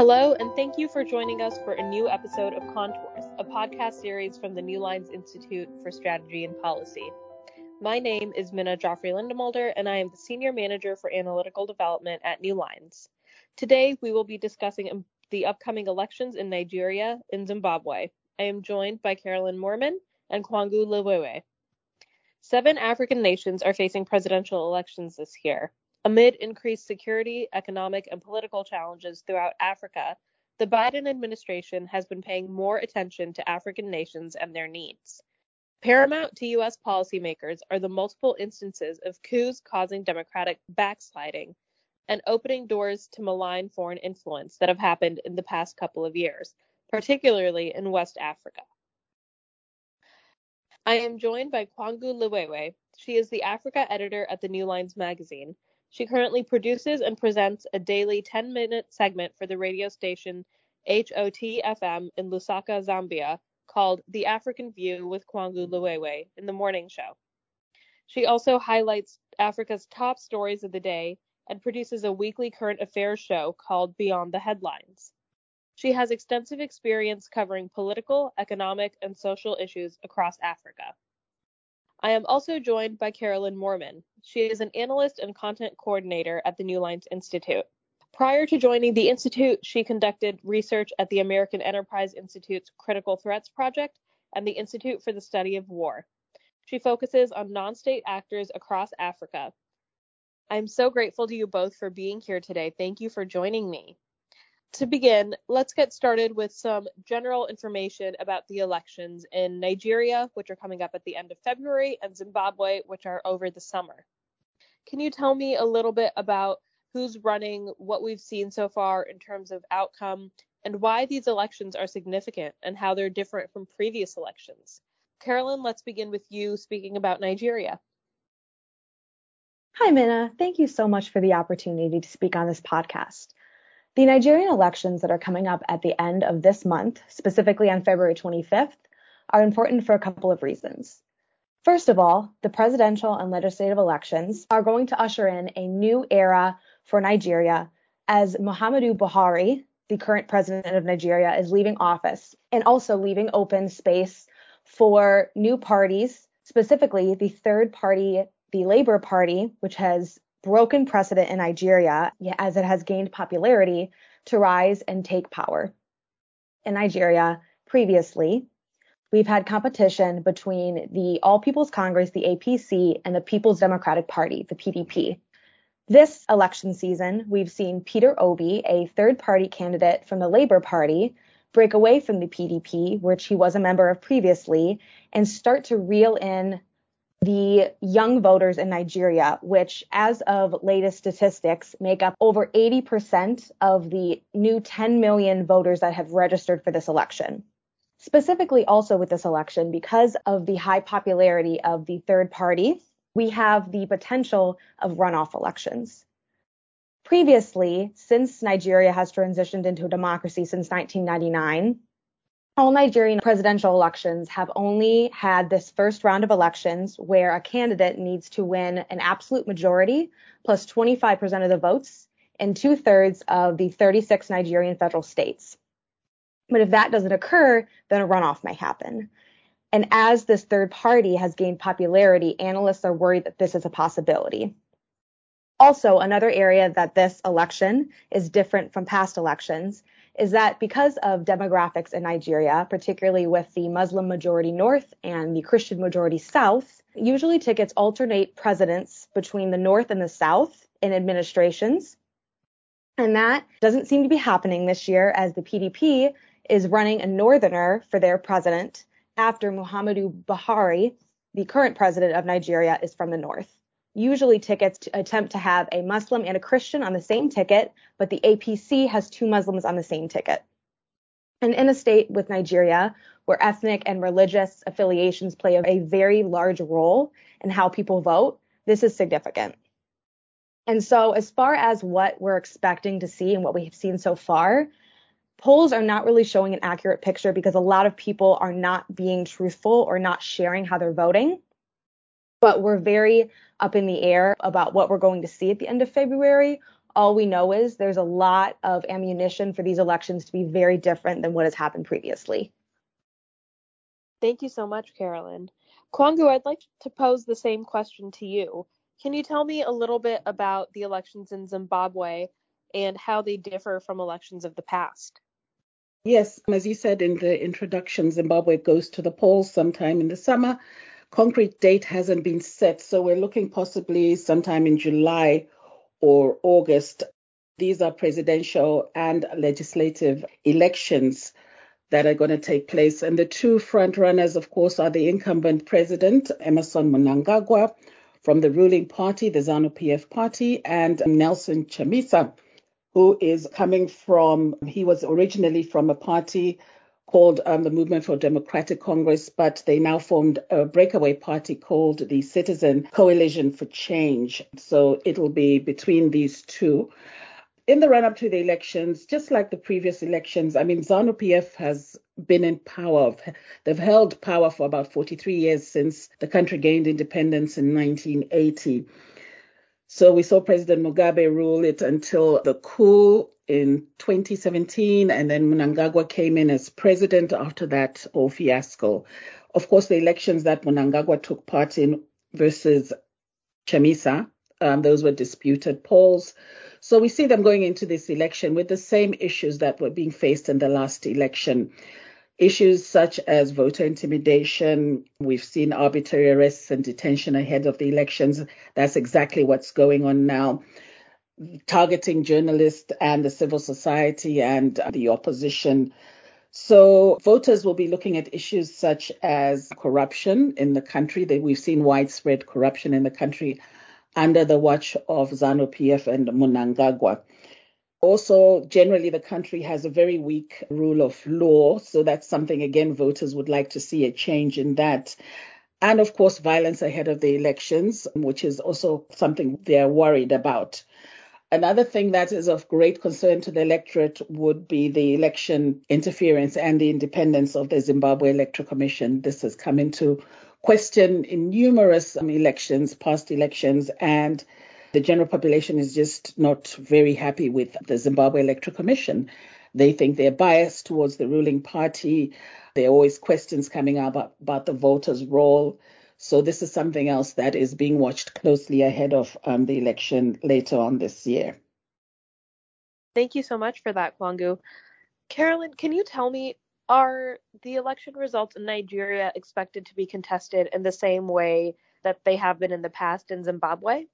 Hello, and thank you for joining us for a new episode of Contours, a podcast series from the New Lines Institute for Strategy and Policy. My name is Minna Joffrey Lindemulder, and I am the Senior Manager for Analytical Development at New Lines. Today, we will be discussing um, the upcoming elections in Nigeria and Zimbabwe. I am joined by Carolyn Moorman and Kwangu Liwewe. Seven African nations are facing presidential elections this year. Amid increased security, economic, and political challenges throughout Africa, the Biden administration has been paying more attention to African nations and their needs. Paramount to U.S. policymakers are the multiple instances of coups causing democratic backsliding and opening doors to malign foreign influence that have happened in the past couple of years, particularly in West Africa. I am joined by Kwangu Liwewe. She is the Africa editor at the New Lines magazine she currently produces and presents a daily 10 minute segment for the radio station HOT FM in Lusaka, Zambia, called The African View with Kwangu Liwewe in the morning show. She also highlights Africa's top stories of the day and produces a weekly current affairs show called Beyond the Headlines. She has extensive experience covering political, economic, and social issues across Africa. I am also joined by Carolyn Moorman. She is an analyst and content coordinator at the New Lines Institute. Prior to joining the Institute, she conducted research at the American Enterprise Institute's Critical Threats Project and the Institute for the Study of War. She focuses on non state actors across Africa. I'm so grateful to you both for being here today. Thank you for joining me to begin, let's get started with some general information about the elections in Nigeria, which are coming up at the end of February, and Zimbabwe, which are over the summer. Can you tell me a little bit about who's running, what we've seen so far in terms of outcome, and why these elections are significant and how they're different from previous elections? Carolyn, let's begin with you speaking about Nigeria. Hi, Minna. Thank you so much for the opportunity to speak on this podcast. The Nigerian elections that are coming up at the end of this month, specifically on February 25th, are important for a couple of reasons. First of all, the presidential and legislative elections are going to usher in a new era for Nigeria as Muhammadu Buhari, the current president of Nigeria, is leaving office and also leaving open space for new parties, specifically the third party, the Labour Party, which has broken precedent in Nigeria as it has gained popularity to rise and take power. In Nigeria, previously, we've had competition between the All People's Congress, the APC, and the People's Democratic Party, the PDP. This election season, we've seen Peter Obi, a third party candidate from the Labour Party, break away from the PDP, which he was a member of previously, and start to reel in the young voters in Nigeria, which, as of latest statistics, make up over 80% of the new 10 million voters that have registered for this election. Specifically, also with this election, because of the high popularity of the third party, we have the potential of runoff elections. Previously, since Nigeria has transitioned into a democracy since 1999, all Nigerian presidential elections have only had this first round of elections where a candidate needs to win an absolute majority plus 25% of the votes in two thirds of the 36 Nigerian federal states. But if that doesn't occur, then a runoff may happen. And as this third party has gained popularity, analysts are worried that this is a possibility. Also, another area that this election is different from past elections is that because of demographics in Nigeria, particularly with the Muslim majority north and the Christian majority south, usually tickets alternate presidents between the north and the south in administrations. And that doesn't seem to be happening this year as the PDP is running a northerner for their president after Muhammadu Buhari, the current president of Nigeria, is from the north usually tickets to attempt to have a Muslim and a Christian on the same ticket, but the APC has two Muslims on the same ticket. And in a state with Nigeria, where ethnic and religious affiliations play a, very large role in how people vote, this is significant. And so, as far as what we're expecting to see and what we have seen so far, polls are not really showing an accurate picture because a lot of people are not being truthful or not sharing how they're voting. But we're very up in the air about what we're going to see at the end of February, All we know is there's a lot of ammunition for these elections to be very different than what has happened previously. Thank you so much, Carolyn. Kwangu, I'd like to pose the same question to you. Can you tell me a little bit about the elections in Zimbabwe and how they differ from elections of the past? Yes, as you said in the introduction, Zimbabwe goes to the polls sometime in the summer. Concrete date hasn't been set, so we're looking possibly sometime in July or August. These are presidential and legislative elections that are going to take place. And the two front runners, of course, are the incumbent president, Emmerson Mnangagwa, from the ruling party, the ZANU PF party, and Nelson Chamisa who is coming from, he was originally from a party called um, the Movement for Democratic Congress, but they now formed a breakaway party called the Citizen Coalition for Change. So it'll be between these two. In the run up to the elections, just like the previous elections, I mean, ZANU PF has been in power. They've held power for about 43 years since the country gained independence in 1980. So we saw President Mugabe rule it until the coup in 2017, and then Mnangagwa came in as president after that whole fiasco. Of course, the elections that Mnangagwa took part in versus Chamisa, um, those were disputed polls. So we see them going into this election with the same issues that were being faced in the last election. Issues such as voter intimidation, we've seen arbitrary arrests and detention ahead of the elections. That's exactly what's going on now. Targeting journalists and the civil society and the opposition. So voters will be looking at issues such as corruption in the country. We've seen widespread corruption in the country under the watch of ZANU PF and Mnangagwa. Also, generally, the country has a very weak rule of law. So that's something, again, voters would like to see a change in that. And of course, violence ahead of the elections, which is also something they're worried about. Another thing that is of great concern to the electorate would be the election interference and the independence of the Zimbabwe Electoral Commission. This has come into question in numerous um, elections, past elections, and the general population is just not very happy with the Zimbabwe Electoral Commission. They think they're biased towards the ruling party. There are always questions coming up about, about the voters' roll. So this is something else that is being watched closely ahead of um, the election later on this year. Thank you so much for that, Kwangu. Carolyn, can you tell me, are the election results in Nigeria expected to be contested in the same way that they have been in the past in Zimbabwe?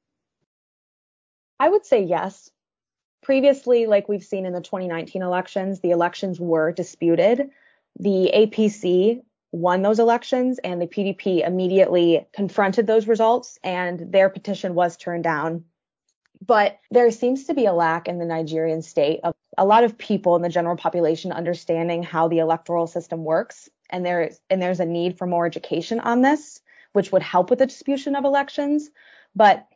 I would say yes. Previously, like we've seen in the 2019 elections, the elections were disputed. The APC won those elections and the PDP immediately confronted those results and their petition was turned down. But there seems to be a lack in the Nigerian state of a lot of people in the general population understanding how the electoral system works. And there's, and there's a need for more education on this, which would help with the disputation of elections. But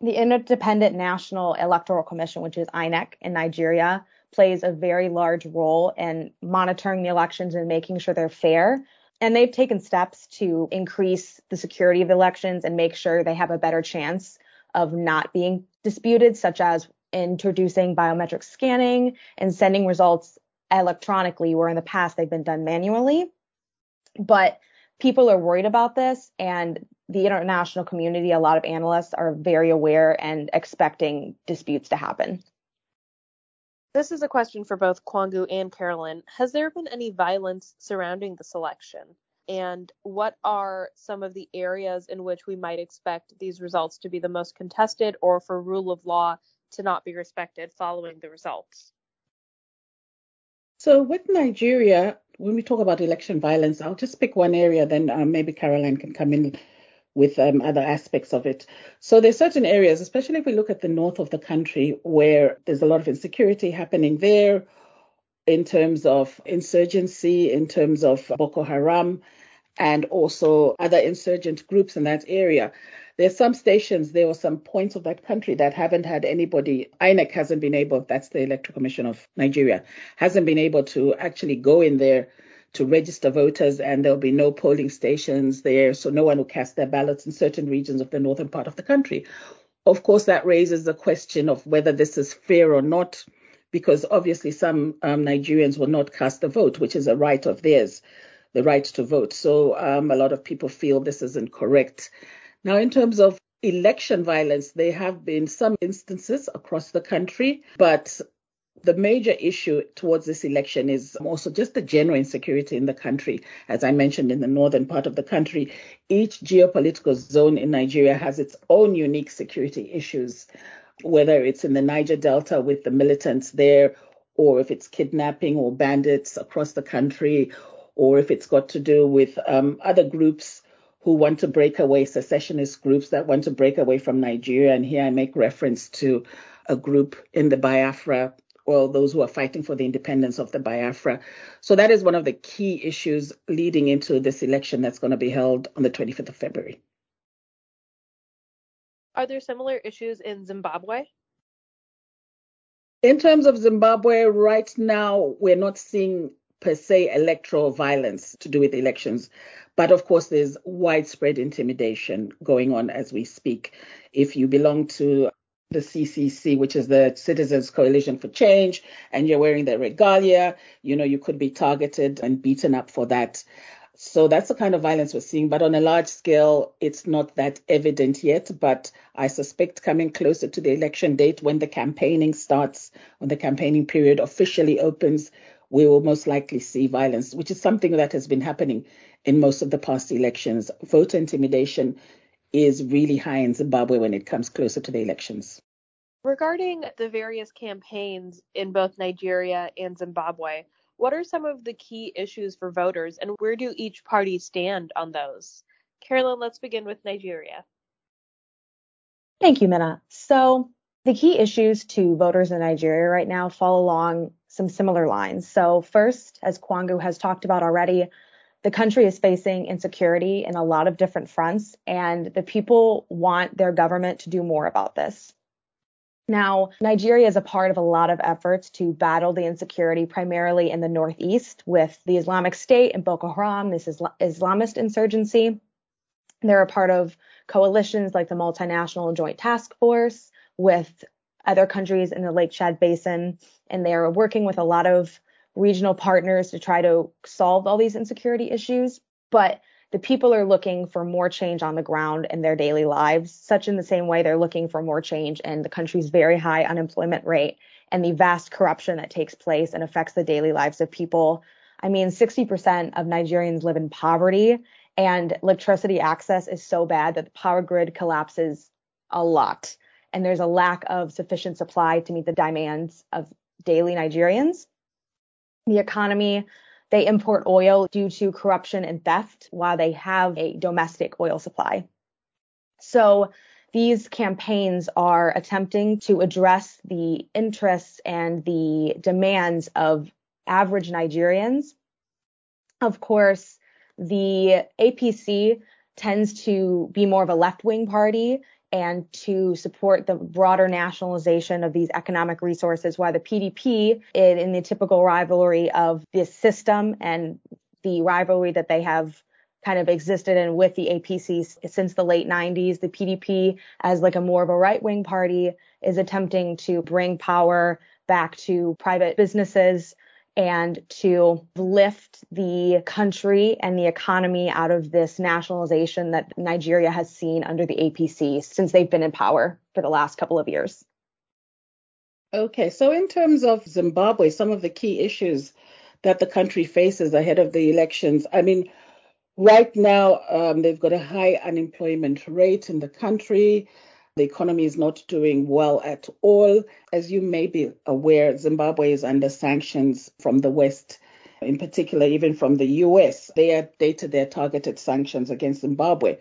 the Independent National Electoral Commission, which is INEC in Nigeria, plays a very large role in monitoring the elections and making sure they're fair. And they've taken steps to increase the security of the elections and make sure they have a better chance of not being disputed, such as introducing biometric scanning and sending results electronically, where in the past they've been done manually. But people are worried about this and the international community, a lot of analysts are very aware and expecting disputes to happen. This is a question for both Kwangu and Carolyn. Has there been any violence surrounding the selection? And what are some of the areas in which we might expect these results to be the most contested or for rule of law to not be respected following the results? So, with Nigeria, when we talk about election violence, I'll just pick one area, then um, maybe Caroline can come in with um, other aspects of it. So there's certain areas, especially if we look at the north of the country, where there's a lot of insecurity happening there in terms of insurgency, in terms of Boko Haram, and also other insurgent groups in that area. There's some stations, there are some points of that country that haven't had anybody. INEC hasn't been able, that's the Electoral Commission of Nigeria, hasn't been able to actually go in there to register voters, and there'll be no polling stations there, so no one will cast their ballots in certain regions of the northern part of the country. Of course, that raises the question of whether this is fair or not, because obviously some um, Nigerians will not cast a vote, which is a right of theirs, the right to vote. So um, a lot of people feel this isn't correct. Now, in terms of election violence, there have been some instances across the country, but the major issue towards this election is also just the general insecurity in the country. As I mentioned, in the northern part of the country, each geopolitical zone in Nigeria has its own unique security issues, whether it's in the Niger Delta with the militants there, or if it's kidnapping or bandits across the country, or if it's got to do with um, other groups who want to break away, secessionist groups that want to break away from Nigeria. And here I make reference to a group in the Biafra or those who are fighting for the independence of the Biafra. So that is one of the key issues leading into this election that's going to be held on the 25th of February. Are there similar issues in Zimbabwe? In terms of Zimbabwe, right now, we're not seeing per se electoral violence to do with elections. But of course, there's widespread intimidation going on as we speak. If you belong to the CCC, which is the Citizens Coalition for Change, and you're wearing the regalia, you know, you could be targeted and beaten up for that. So that's the kind of violence we're seeing. But on a large scale, it's not that evident yet. But I suspect coming closer to the election date, when the campaigning starts, when the campaigning period officially opens, we will most likely see violence, which is something that has been happening in most of the past elections. Voter intimidation is really high in Zimbabwe when it comes closer to the elections. Regarding the various campaigns in both Nigeria and Zimbabwe, what are some of the key issues for voters and where do each party stand on those? Carolyn, let's begin with Nigeria. Thank you, Minna. So, the key issues to voters in Nigeria right now fall along some similar lines. So, first, as Kwangu has talked about already, the country is facing insecurity in a lot of different fronts, and the people want their government to do more about this. Now, Nigeria is a part of a lot of efforts to battle the insecurity, primarily in the Northeast, with the Islamic State and Boko Haram, this is Islamist insurgency. They're a part of coalitions like the Multinational Joint Task Force with other countries in the Lake Chad Basin, and they're working with a lot of regional partners to try to solve all these insecurity issues. But the people are looking for more change on the ground in their daily lives, such in the same way they're looking for more change in the country's very high unemployment rate and the vast corruption that takes place and affects the daily lives of people. I mean, 60% of Nigerians live in poverty and electricity access is so bad that the power grid collapses a lot. And there's a lack of sufficient supply to meet the demands of daily Nigerians the economy. They import oil due to corruption and theft while they have a domestic oil supply. So these campaigns are attempting to address the interests and the demands of average Nigerians. Of course, the APC tends to be more of a left wing party and to support the broader nationalization of these economic resources, while the PDP, in, in the typical rivalry of this system and the rivalry that they have kind of existed in with the APC since the late 90s. The PDP, as like a more of a right wing party, is attempting to bring power back to private businesses and to lift the country and the economy out of this nationalization that Nigeria has seen under the APC since they've been in power for the last couple of years. Okay, so in terms of Zimbabwe, some of the key issues that the country faces ahead of the elections, I mean, right now um, they've got a high unemployment rate in the country. The economy is not doing well at all. As you may be aware, Zimbabwe is under sanctions from the West, in particular, even from the US. They updated their targeted sanctions against Zimbabwe.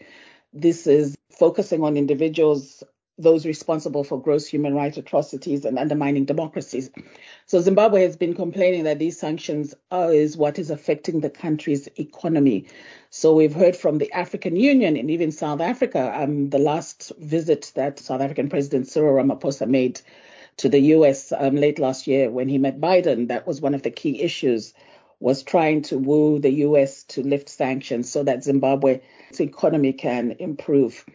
This is focusing on individuals those responsible for gross human rights atrocities and undermining democracies. So Zimbabwe has been complaining that these sanctions are, is what is affecting the country's economy. So we've heard from the African Union and even South Africa. Um, the last visit that South African President Cyril Ramaphosa made to the U.S. Um, late last year when he met Biden, that was one of the key issues was trying to woo the U.S. to lift sanctions so that Zimbabwe's economy can improve.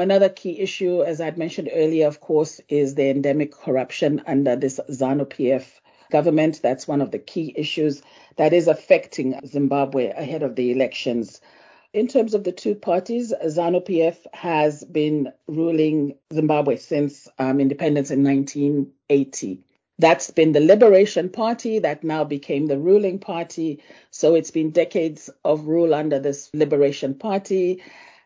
Another key issue, as I'd mentioned earlier, of course, is the endemic corruption under this ZANU PF government. That's one of the key issues that is affecting Zimbabwe ahead of the elections. In terms of the two parties, ZANU PF has been ruling Zimbabwe since um, independence in 1980. That's been the Liberation Party that now became the ruling party. So it's been decades of rule under this Liberation Party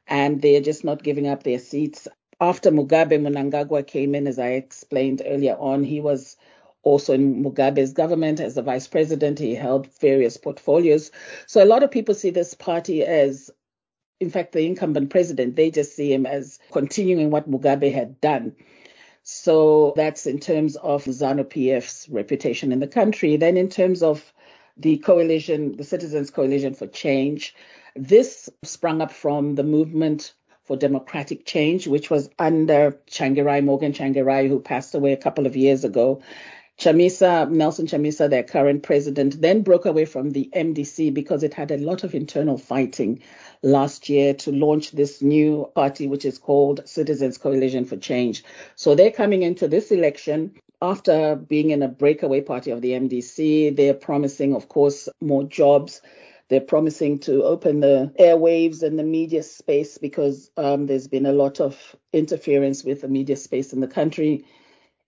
and they're just not giving up their seats. After Mugabe, Mnangagwa came in, as I explained earlier on, he was also in Mugabe's government as the vice president. He held various portfolios. So a lot of people see this party as, in fact, the incumbent president. They just see him as continuing what Mugabe had done. So that's in terms of ZANU PF's reputation in the country. Then in terms of the coalition, the Citizens Coalition for Change, this sprung up from the movement for democratic change, which was under Tsvangirai, Morgan Tsvangirai, who passed away a couple of years ago. Chamisa, Nelson Chamisa, their current president, then broke away from the MDC because it had a lot of internal fighting last year to launch this new party, which is called Citizens Coalition for Change. So they're coming into this election after being in a breakaway party of the MDC. They're promising, of course, more jobs. They're promising to open the airwaves and the media space because um, there's been a lot of interference with the media space in the country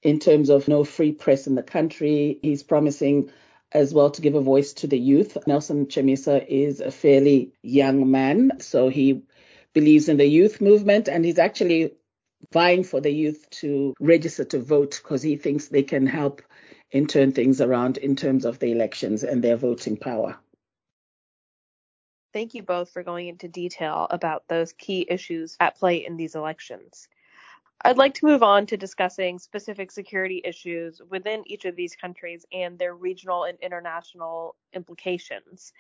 in terms of no free press in the country. He's promising as well to give a voice to the youth. Nelson Chamisa is a fairly young man, so he believes in the youth movement and he's actually vying for the youth to register to vote because he thinks they can help in turn things around in terms of the elections and their voting power. Thank you both for going into detail about those key issues at play in these elections. I'd like to move on to discussing specific security issues within each of these countries and their regional and international implications.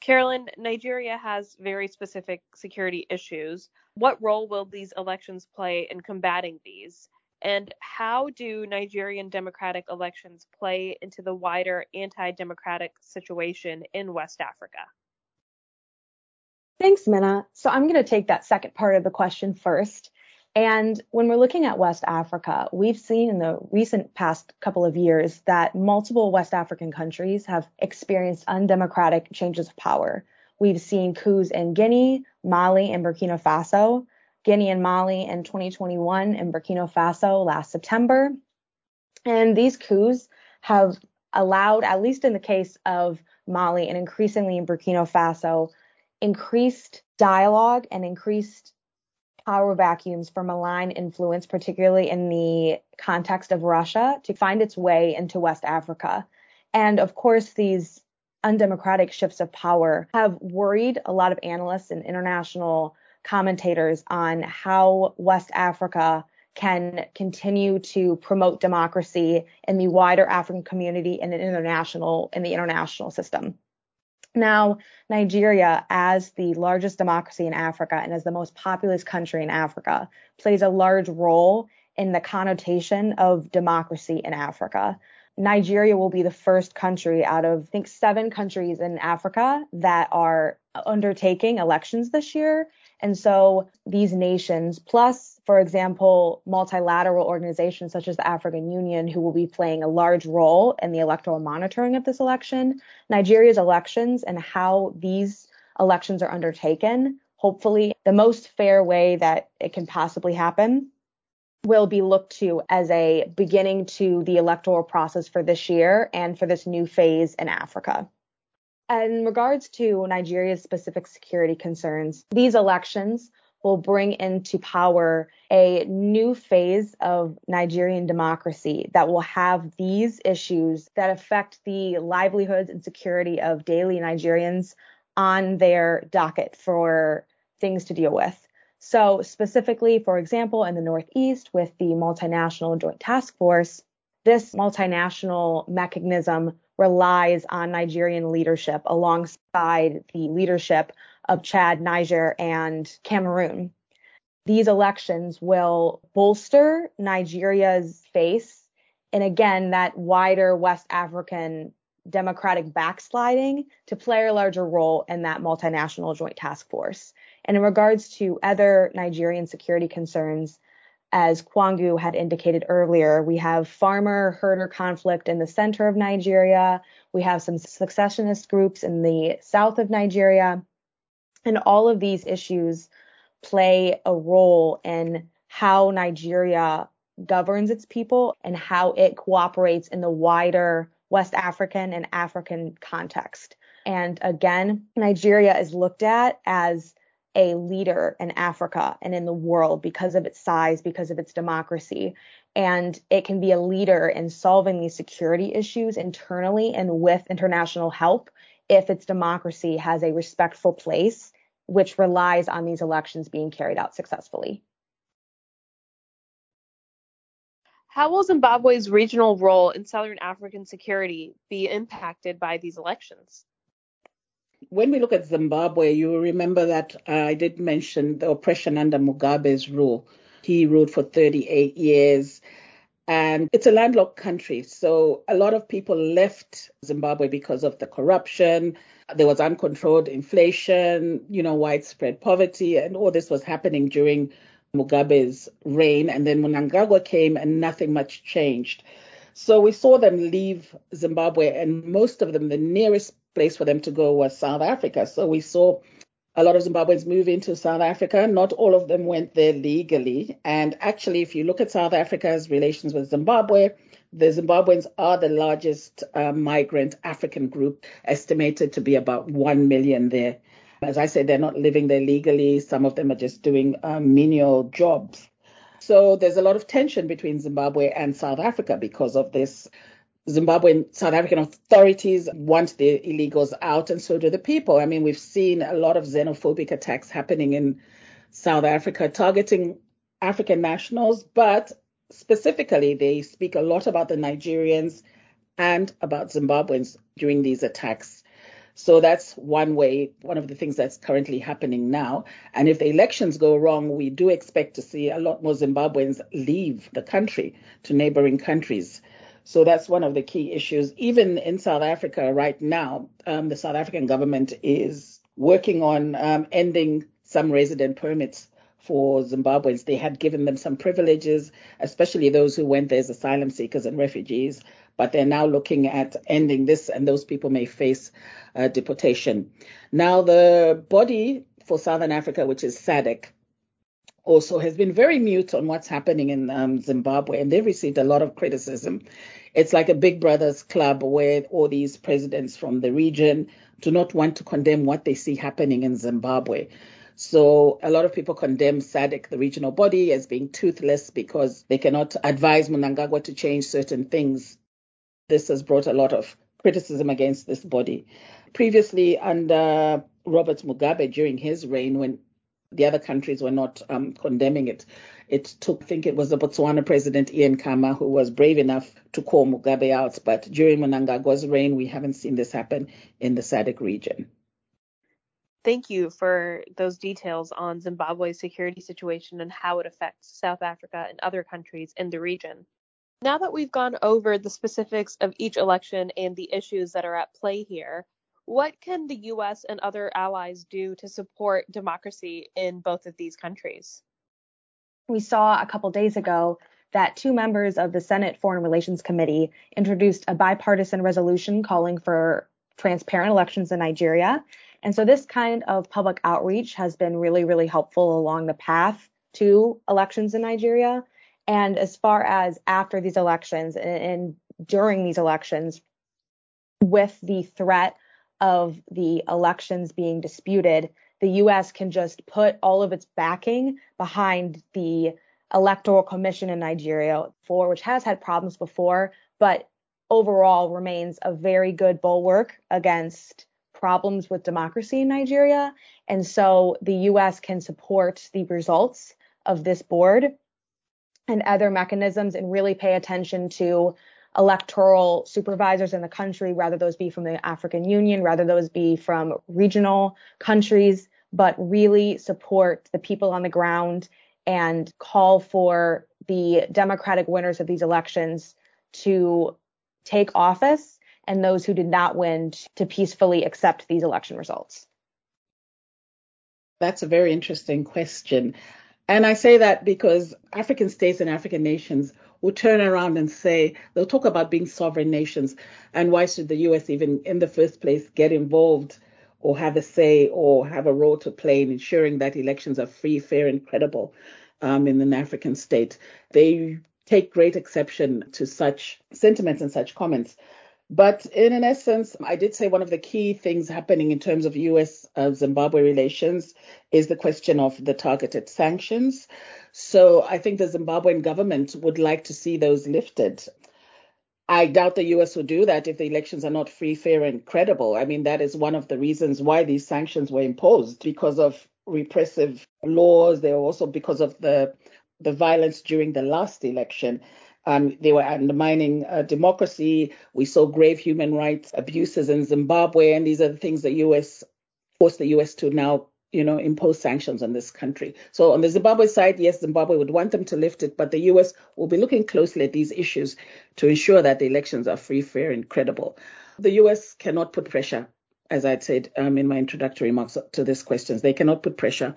Carolyn, Nigeria has very specific security issues. What role will these elections play in combating these? And how do Nigerian democratic elections play into the wider anti democratic situation in West Africa? Thanks, Minna. So I'm going to take that second part of the question first. And when we're looking at West Africa, we've seen in the recent past couple of years that multiple West African countries have experienced undemocratic changes of power. We've seen coups in Guinea, Mali, and Burkina Faso, Guinea and Mali in 2021, and Burkina Faso last September. And these coups have allowed, at least in the case of Mali and increasingly in Burkina Faso, increased dialogue and increased power vacuums for malign influence, particularly in the context of Russia, to find its way into West Africa. And of course, these undemocratic shifts of power have worried a lot of analysts and international commentators on how West Africa can continue to promote democracy in the wider African community and in international in the international system. Now, Nigeria, as the largest democracy in Africa and as the most populous country in Africa, plays a large role in the connotation of democracy in Africa. Nigeria will be the first country out of, I think, seven countries in Africa that are undertaking elections this year. And so these nations, plus, for example, multilateral organizations such as the African Union, who will be playing a large role in the electoral monitoring of this election, Nigeria's elections and how these elections are undertaken, hopefully the most fair way that it can possibly happen will be looked to as a beginning to the electoral process for this year and for this new phase in Africa. In regards to Nigeria's specific security concerns, these elections will bring into power a new phase of Nigerian democracy that will have these issues that affect the livelihoods and security of daily Nigerians on their docket for things to deal with. So, specifically, for example, in the Northeast with the multinational joint task force, this multinational mechanism relies on Nigerian leadership alongside the leadership of Chad, Niger, and Cameroon. These elections will bolster Nigeria's face and again, that wider West African democratic backsliding to play a larger role in that multinational joint task force. And in regards to other Nigerian security concerns, as Kwangu had indicated earlier, we have farmer herder conflict in the center of Nigeria. We have some secessionist groups in the south of Nigeria. And all of these issues play a role in how Nigeria governs its people and how it cooperates in the wider West African and African context. And again, Nigeria is looked at as a leader in Africa and in the world because of its size, because of its democracy. And it can be a leader in solving these security issues internally and with international help if its democracy has a respectful place, which relies on these elections being carried out successfully. How will Zimbabwe's regional role in Southern African security be impacted by these elections? When we look at Zimbabwe, you remember that uh, I did mention the oppression under Mugabe's rule. He ruled for 38 years and it's a landlocked country. So a lot of people left Zimbabwe because of the corruption. There was uncontrolled inflation, you know, widespread poverty, and all this was happening during Mugabe's reign. And then Mnangagwa came and nothing much changed. So we saw them leave Zimbabwe, and most of them, the nearest place for them to go was South Africa. So we saw a lot of Zimbabweans move into South Africa. Not all of them went there legally. And actually, if you look at South Africa's relations with Zimbabwe, the Zimbabweans are the largest uh, migrant African group, estimated to be about 1 million there. As I said, they're not living there legally. Some of them are just doing um, menial jobs. So there's a lot of tension between Zimbabwe and South Africa because of this. Zimbabwean South African authorities want the illegals out, and so do the people. I mean, we've seen a lot of xenophobic attacks happening in South Africa targeting African nationals, but specifically, they speak a lot about the Nigerians and about Zimbabweans during these attacks. So that's one way, one of the things that's currently happening now. And if the elections go wrong, we do expect to see a lot more Zimbabweans leave the country to neighboring countries. So that's one of the key issues. Even in South Africa right now, um, the South African government is working on um, ending some resident permits for Zimbabweans. They had given them some privileges, especially those who went there as asylum seekers and refugees, but they're now looking at ending this, and those people may face uh, deportation. Now, the body for Southern Africa, which is SADC, also has been very mute on what's happening in um, Zimbabwe, and they've received a lot of criticism. It's like a Big Brothers club where all these presidents from the region do not want to condemn what they see happening in Zimbabwe. So a lot of people condemn SADC, the regional body, as being toothless because they cannot advise Mnangagwa to change certain things. This has brought a lot of criticism against this body. Previously, under Robert Mugabe, during his reign, when the other countries were not um, condemning it. It took, I think it was the Botswana president Ian Khama who was brave enough to call Mugabe out. But during Mnangagwa's reign, we haven't seen this happen in the SADC region. Thank you for those details on Zimbabwe's security situation and how it affects South Africa and other countries in the region. Now that we've gone over the specifics of each election and the issues that are at play here, what can the US and other allies do to support democracy in both of these countries? We saw a couple days ago that two members of the Senate Foreign Relations Committee introduced a bipartisan resolution calling for transparent elections in Nigeria. And so this kind of public outreach has been really, really helpful along the path to elections in Nigeria. And as far as after these elections and, during these elections, with the threat of the elections being disputed, the US can just put all of its backing behind the Electoral Commission in Nigeria, for which has had problems before, but overall remains a very good bulwark against problems with democracy in Nigeria. And so the US can support the results of this board and other mechanisms and really pay attention to electoral supervisors in the country, rather those be from the African Union, rather those be from regional countries, but really support the people on the ground and call for the democratic winners of these elections to take office and those who did not win to peacefully accept these election results. That's a very interesting question. And I say that because African states and African nations will turn around and say, they'll talk about being sovereign nations. And why should the US even in the first place get involved or have a say or have a role to play in ensuring that elections are free, fair, and credible um, in an African state? They take great exception to such sentiments and such comments. But in an essence, I did say one of the key things happening in terms of US uh, Zimbabwe relations is the question of the targeted sanctions. So I think the Zimbabwean government would like to see those lifted. I doubt the US will do that if the elections are not free, fair, and credible. I mean, that is one of the reasons why these sanctions were imposed because of repressive laws. They were also because of the the violence during the last election. Um, they were undermining uh, democracy. We saw grave human rights abuses in Zimbabwe, and these are the things the U.S. forced the U.S. to now, you know, impose sanctions on this country. So on the Zimbabwe side, yes, Zimbabwe would want them to lift it, but the U.S. will be looking closely at these issues to ensure that the elections are free, fair, and credible. The U.S. cannot put pressure, as I said um, in my introductory remarks to these questions. They cannot put pressure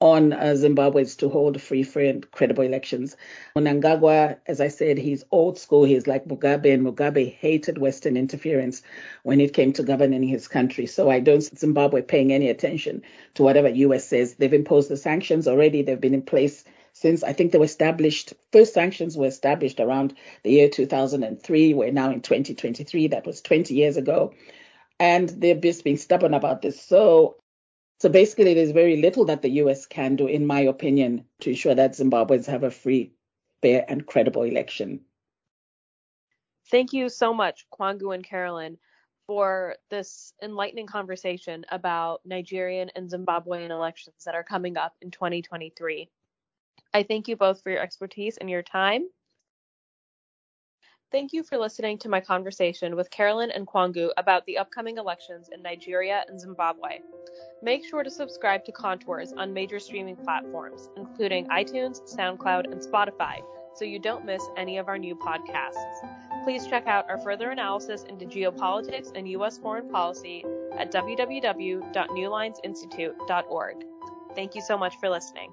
on uh, Zimbabweans to hold free, fair, and credible elections. Mnangagwa, as I said, he's old school. He's like Mugabe, and Mugabe hated Western interference when it came to governing his country. So I don't see Zimbabwe paying any attention to whatever US says. They've imposed the sanctions already. They've been in place since I think they were established. First sanctions were established around the year 2003. We're now in 2023. That was 20 years ago. And they've just been stubborn about this. So so basically, there's very little that the US can do, in my opinion, to ensure that Zimbabweans have a free, fair, and credible election. Thank you so much, Kwangu and Carolyn, for this enlightening conversation about Nigerian and Zimbabwean elections that are coming up in 2023. I thank you both for your expertise and your time. Thank you for listening to my conversation with Carolyn and Kwangu about the upcoming elections in Nigeria and Zimbabwe. Make sure to subscribe to Contours on major streaming platforms, including iTunes, SoundCloud, and Spotify, so you don't miss any of our new podcasts. Please check out our further analysis into geopolitics and U.S. foreign policy at www.newlinesinstitute.org. Thank you so much for listening.